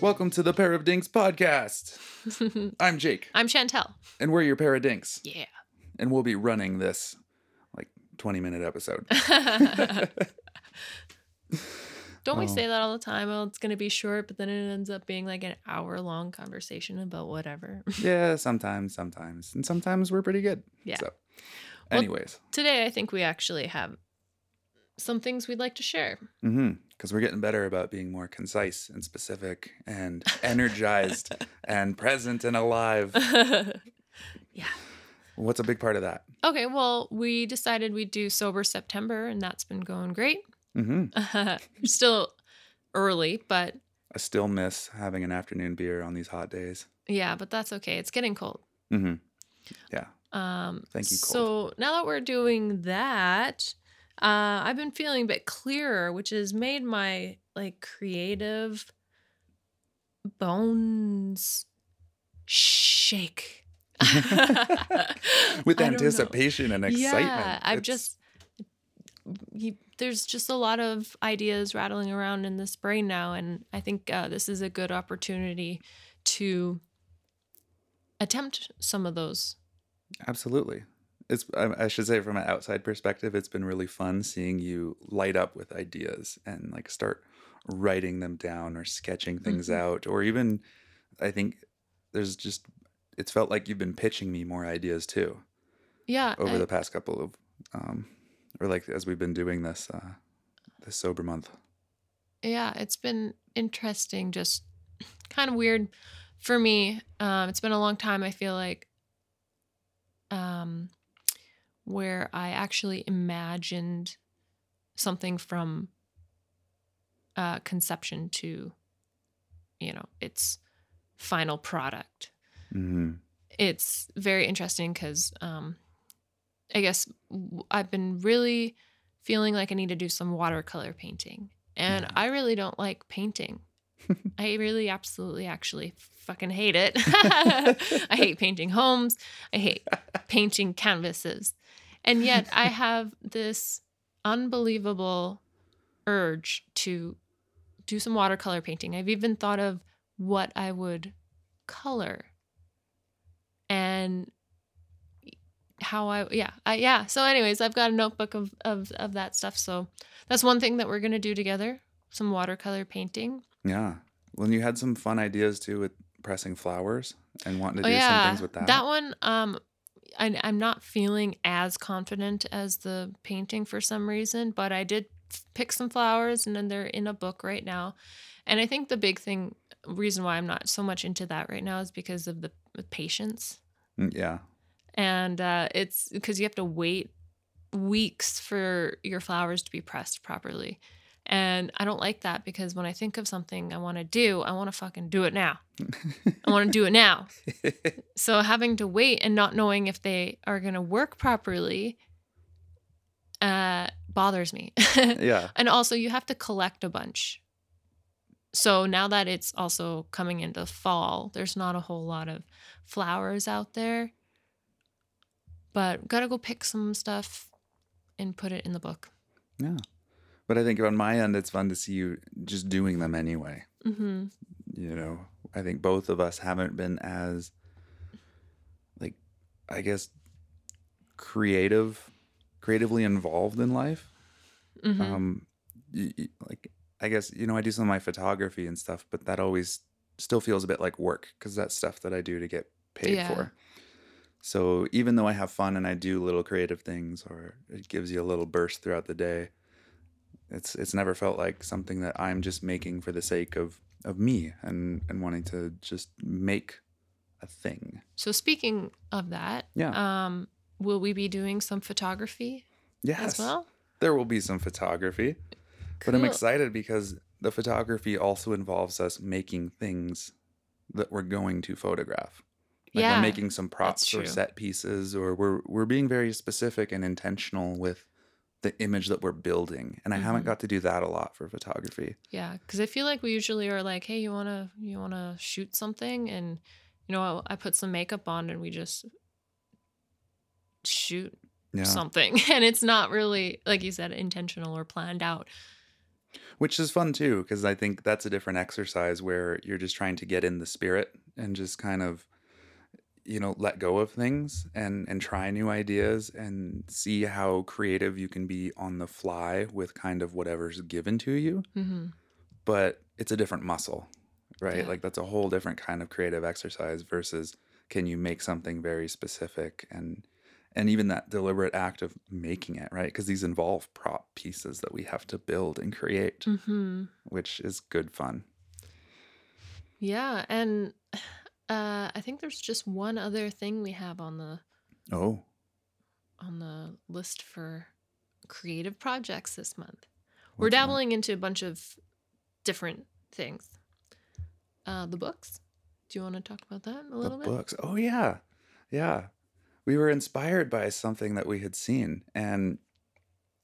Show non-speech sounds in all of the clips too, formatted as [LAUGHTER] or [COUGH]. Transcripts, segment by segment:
Welcome to the Pair of Dinks podcast. [LAUGHS] I'm Jake, I'm Chantel. and we're your pair of dinks, Yeah. and we'll be running this like 20 minute episode. [LAUGHS] Don't we Oh. say that all the time? Well, it's going to be short, but then it ends up being like an hour long conversation about whatever. [LAUGHS] yeah, sometimes, sometimes, and sometimes we're pretty good. Yeah. So, Well- anyways, Today, I think we actually have some things we'd like to share. mm-hmm, because we're getting better about being more concise and specific and energized [LAUGHS] and present and alive. [LAUGHS] yeah. What's a big part of that? Okay, well, we decided we'd do Sober September, and that's been going great. Mm-hmm. [LAUGHS] Still early, but I still miss having an afternoon beer on these hot days. yeah, but that's okay. It's getting cold. Mm-hmm. Yeah. Um, Thank you, So now that we're doing that, uh, I've been feeling a bit clearer, which has made my like creative bones shake. [LAUGHS] With I don't know. anticipation and excitement. Yeah, I've It's- just there's just a lot of ideas rattling around in this brain now, and I think uh, this is a good opportunity to attempt some of those. Absolutely. It's I, should say from an outside perspective, it's been really fun seeing you light up with ideas and like start writing them down or sketching things Mhm. out or even I think there's just it's felt like you've been pitching me more ideas too Yeah, over I- the past couple of um or like as we've been doing this uh this sober month. yeah, it's been interesting, just kind of weird for me. Um, it's been a long time. I feel like um, where I actually imagined something from uh, conception to, you know, its final product. Mhm. It's very interesting because um, I guess I've been really feeling like I need to do some watercolor painting. And Yeah. I really don't like painting. [LAUGHS] I really absolutely actually fucking hate it. [LAUGHS] [LAUGHS] I hate painting homes. I hate painting canvases. And yet I [LAUGHS] have this unbelievable urge to do some watercolor painting. I've even thought of what I would color and how I yeah I, yeah so anyways I've got a notebook of, of of that stuff so that's one thing that we're gonna do together some watercolor painting Yeah. Well, you had some fun ideas too with pressing flowers and wanting to oh do yeah some things with that. That one um I, I'm not feeling as confident as the painting for some reason but I did pick some flowers and then they're in a book right now and I think the big thing reason why I'm not so much into that right now is because of the patience Mm, yeah. and uh, it's because you have to wait weeks for your flowers to be pressed properly. And I don't like that because when I think of something I want to do, I want to fucking do it now. I want to do it now. [LAUGHS] So having to wait and not knowing if they are going to work properly uh, bothers me. [LAUGHS] yeah. and also, you have to collect a bunch. So now that it's also coming into fall, there's not a whole lot of flowers out there. But gotta go pick some stuff and put it in the book. Yeah. But I think on my end, it's fun to see you just doing them anyway. hmm You know, I think both of us haven't been as, like, I guess, creative, creatively involved in life. hmm Um, y- y- like, I guess, you know, I do some of my photography and stuff, but that always still feels a bit like work because that's stuff that I do to get paid Yeah. for. So even though I have fun and I do little creative things or it gives you a little burst throughout the day, it's it's never felt like something that I'm just making for the sake of of me and and wanting to just make a thing. So speaking of that, Yeah. um, will we be doing some photography Yes. as well? There will be some photography. But I'm excited because the photography also involves us making things that we're going to photograph. Like Yeah, we're making some props or set pieces or we're we're being very specific and intentional with the image that we're building. And I haven't Mhm. got to do that a lot for photography. Yeah, because I feel like we usually are like, "Hey, you wanna you wanna shoot something?" And you know, I, I put some makeup on and we just shoot Yeah. something, [LAUGHS] and it's not really like you said intentional or planned out. which is fun too because i think that's a different exercise where you're just trying to get in the spirit and just kind of you know let go of things and and try new ideas and see how creative you can be on the fly with kind of whatever's given to you. Hmm but it's a different muscle right? Yeah. like that's a whole different kind of creative exercise versus can you make something very specific and and even that deliberate act of making it right? Because these involve prop pieces that we have to build and create hmm which is good fun. Yeah, and uh, I think there's just one other thing we have on the oh on the list for creative projects this month. We're what's that? dabbling into a bunch of different things. Uh, the books. Do you want to talk about that a the little bit? books oh yeah yeah we were inspired by something that we had seen and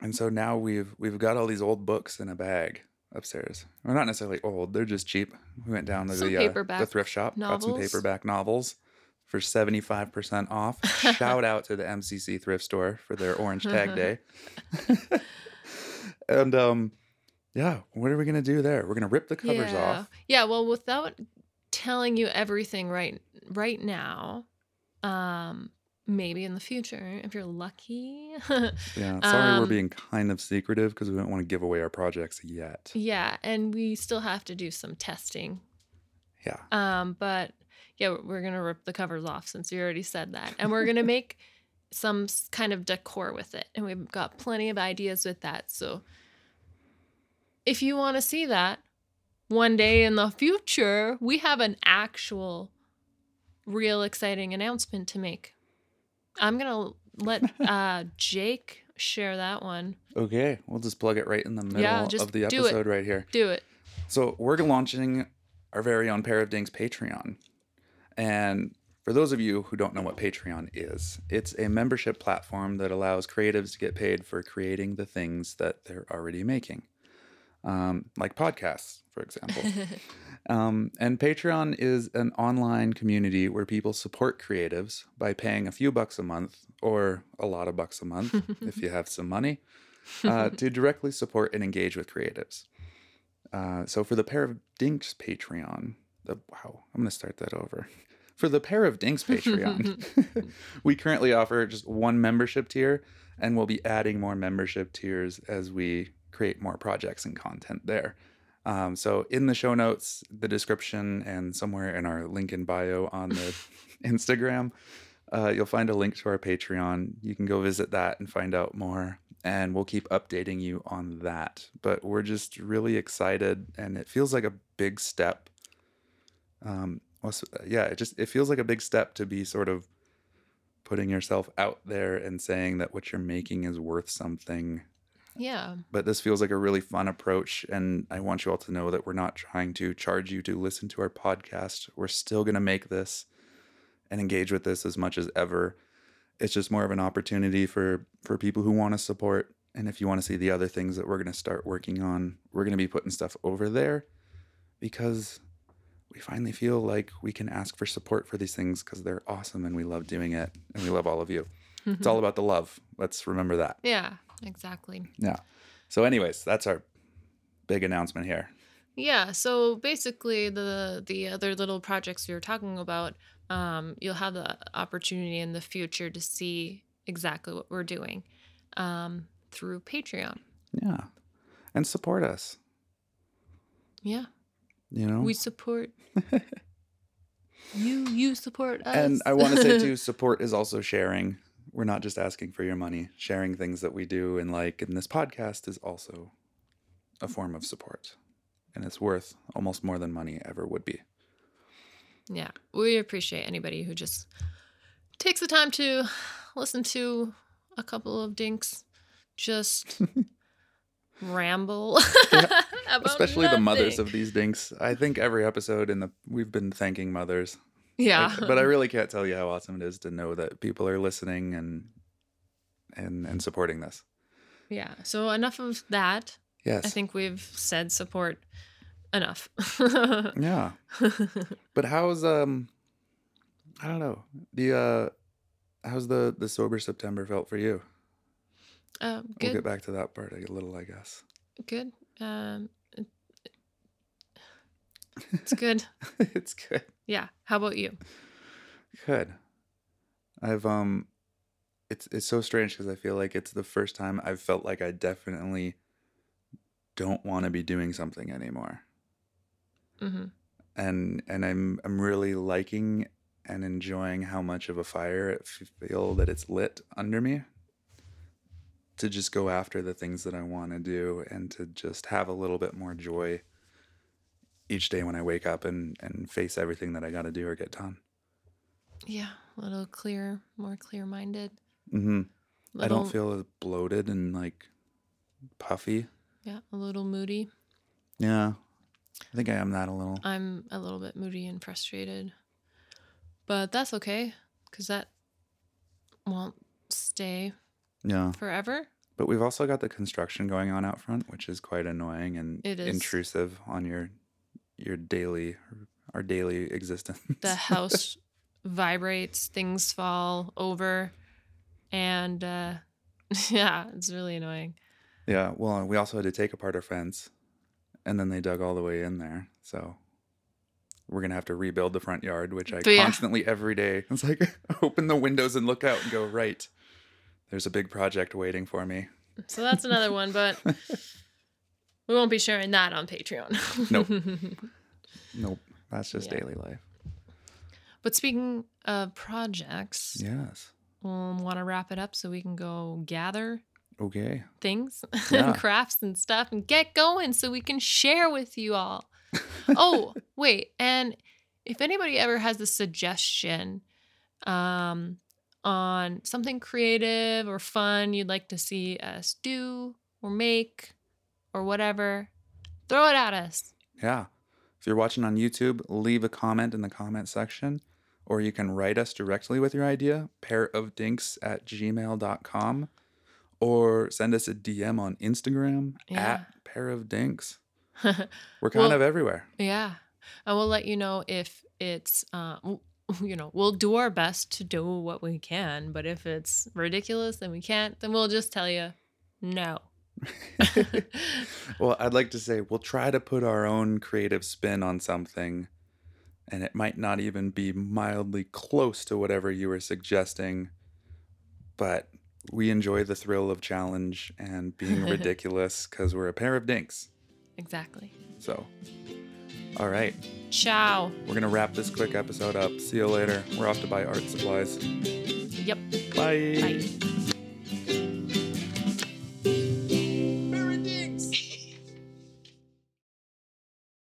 and so now we've we've got all these old books in a bag upstairs. Well not necessarily old they're just cheap. We went down to Some the uh, the thrift shop got some paperback novels for 75% off. [LAUGHS] Shout out to the mcc thrift store for their orange tag [LAUGHS] day. [LAUGHS] And um yeah what are we gonna do there? We're gonna rip the covers yeah. off. Yeah, well, without telling you everything right right now, um, maybe in the future, if you're lucky. [LAUGHS] yeah sorry we're Um, being kind of secretive because we don't want to give away our projects yet yeah, and we still have to do some testing. yeah Um, but yeah, we're gonna rip the covers off since you already said that, and we're gonna make [LAUGHS] some kind of decor with it, and we've got plenty of ideas with that. So if you want to see that one day in the future, we have an actual, real exciting announcement to make. I'm gonna let [LAUGHS] uh, Jake share that one. Okay, we'll just plug it right in the middle Yeah, just of the do it. episode right here. Do it. So we're launching our very own Pair of Dinks Patreon. And for those of you who don't know what Patreon is, it's a membership platform that allows creatives to get paid for creating the things that they're already making, um, like podcasts, for example. [LAUGHS] Um, and Patreon is an online community where people support creatives by paying a few bucks a month or a lot of bucks a month if you have some money [LAUGHS] uh, to directly support and engage with creatives. Uh, so for the pair of dinks Patreon, the wow, I'm gonna start that over. For the pair of dinks Patreon, [LAUGHS] we currently offer just one membership tier, and we'll be adding more membership tiers as we create more projects and content there. Um, so in the show notes, the description, and somewhere in our link in bio on the [LAUGHS] Instagram, uh, you'll find a link to our Patreon. You can go visit that and find out more, and we'll keep updating you on that. But we're just really excited, and it feels like a big step. Um, yeah, it just it feels like a big step to be sort of putting yourself out there and saying that what you're making is worth something yeah. but this feels like a really fun approach and i want you all to know that we're not trying to charge you to listen to our podcast. We're still going to make this and engage with this as much as ever. It's just more of an opportunity for for people who want to support and if you want to see the other things that we're going to start working on we're going to be putting stuff over there because we finally feel like we can ask for support for these things because they're awesome and we love doing it and we love all of you. It's mm-hmm. all about the love. Let's remember that. Yeah, exactly. yeah. So, anyways, that's our big announcement here. Yeah, so basically the the other little projects we were talking about, um, you'll have the opportunity in the future to see exactly what we're doing um, through Patreon. Yeah. And support us. Yeah, You know? we support you. You support us. and I want to say too, [LAUGHS] support is also sharing. We're not just asking for your money. Sharing things that we do and like, in this podcast is also a mm. form of support. And it's worth almost more than money ever would be. yeah, we appreciate anybody who just takes the time to listen to a couple of dinks just [LAUGHS] ramble. [LAUGHS] Yeah, Especially the mothers of these dinks. I think every episode in the we've been thanking mothers. Yeah, Like, but I really can't tell you how awesome it is to know that people are listening and and and supporting this. Yeah. So enough of that. Yes. I think we've said support enough. [LAUGHS] Yeah. But how's um I don't know. The uh how's the the sober September felt for you? um, We'll get back to that part a little, I guess. Good. Um, it's good. [LAUGHS] it's good. Yeah. How about you? Good. I've um it's it's so strange because I feel like it's the first time I've felt like I definitely don't want to be doing something anymore. hmm And and I'm I'm really liking and enjoying how much of a fire it feel that it's lit under me to just go after the things that I want to do and to just have a little bit more joy each day when I wake up and and face everything that I got to do or get done. Yeah. A little clear, more clear minded. Mm-hmm. I don't feel bloated and like puffy. Yeah. A little moody. Yeah. I think I am that a little. I'm a little bit moody and frustrated, but that's okay because that won't stay Yeah. forever. But we've also got the construction going on out front, which is quite annoying and It is. intrusive on your your daily our daily existence. The house [LAUGHS] vibrates, things fall over, and uh, [LAUGHS] yeah, it's really annoying. yeah. Well, we also had to take apart our fence, and then they dug all the way in there. So we're gonna have to rebuild the front yard, which I But yeah. constantly every day. [LAUGHS] It's like open the windows and look out and go right. There's a big project waiting for me. So that's another one, but we won't be sharing that on Patreon. [LAUGHS] Nope. [LAUGHS] Nope. That's just Yeah. daily life. but speaking of projects, Yes. um, want to wrap it up so we can go gather Okay. things [LAUGHS] Yeah. and crafts and stuff and get going so we can share with you all. oh, wait. And if anybody ever has a suggestion um, on something creative or fun you'd like to see us do or make or whatever, throw it at us. Yeah. If you're watching on YouTube, leave a comment in the comment section, or you can write us directly with your idea, pairofdinks at gmail.com, or send us a DM on Instagram Yeah. at pairofdinks. [LAUGHS] We're kind Well- of everywhere. yeah. And we'll let you know if it's, uh, [LAUGHS] you know, we'll do our best to do what we can. But if it's ridiculous and we can't, then we'll just tell you no. [LAUGHS] well, I'd like to say we'll try to put our own creative spin on something, and it might not even be mildly close to whatever you were suggesting, but we enjoy the thrill of challenge and being [LAUGHS] ridiculous because we're a pair of dinks. exactly. So, all right, Ciao. we're going to wrap this quick episode up. See you later. We're off to buy art supplies. Yep. Bye. Bye.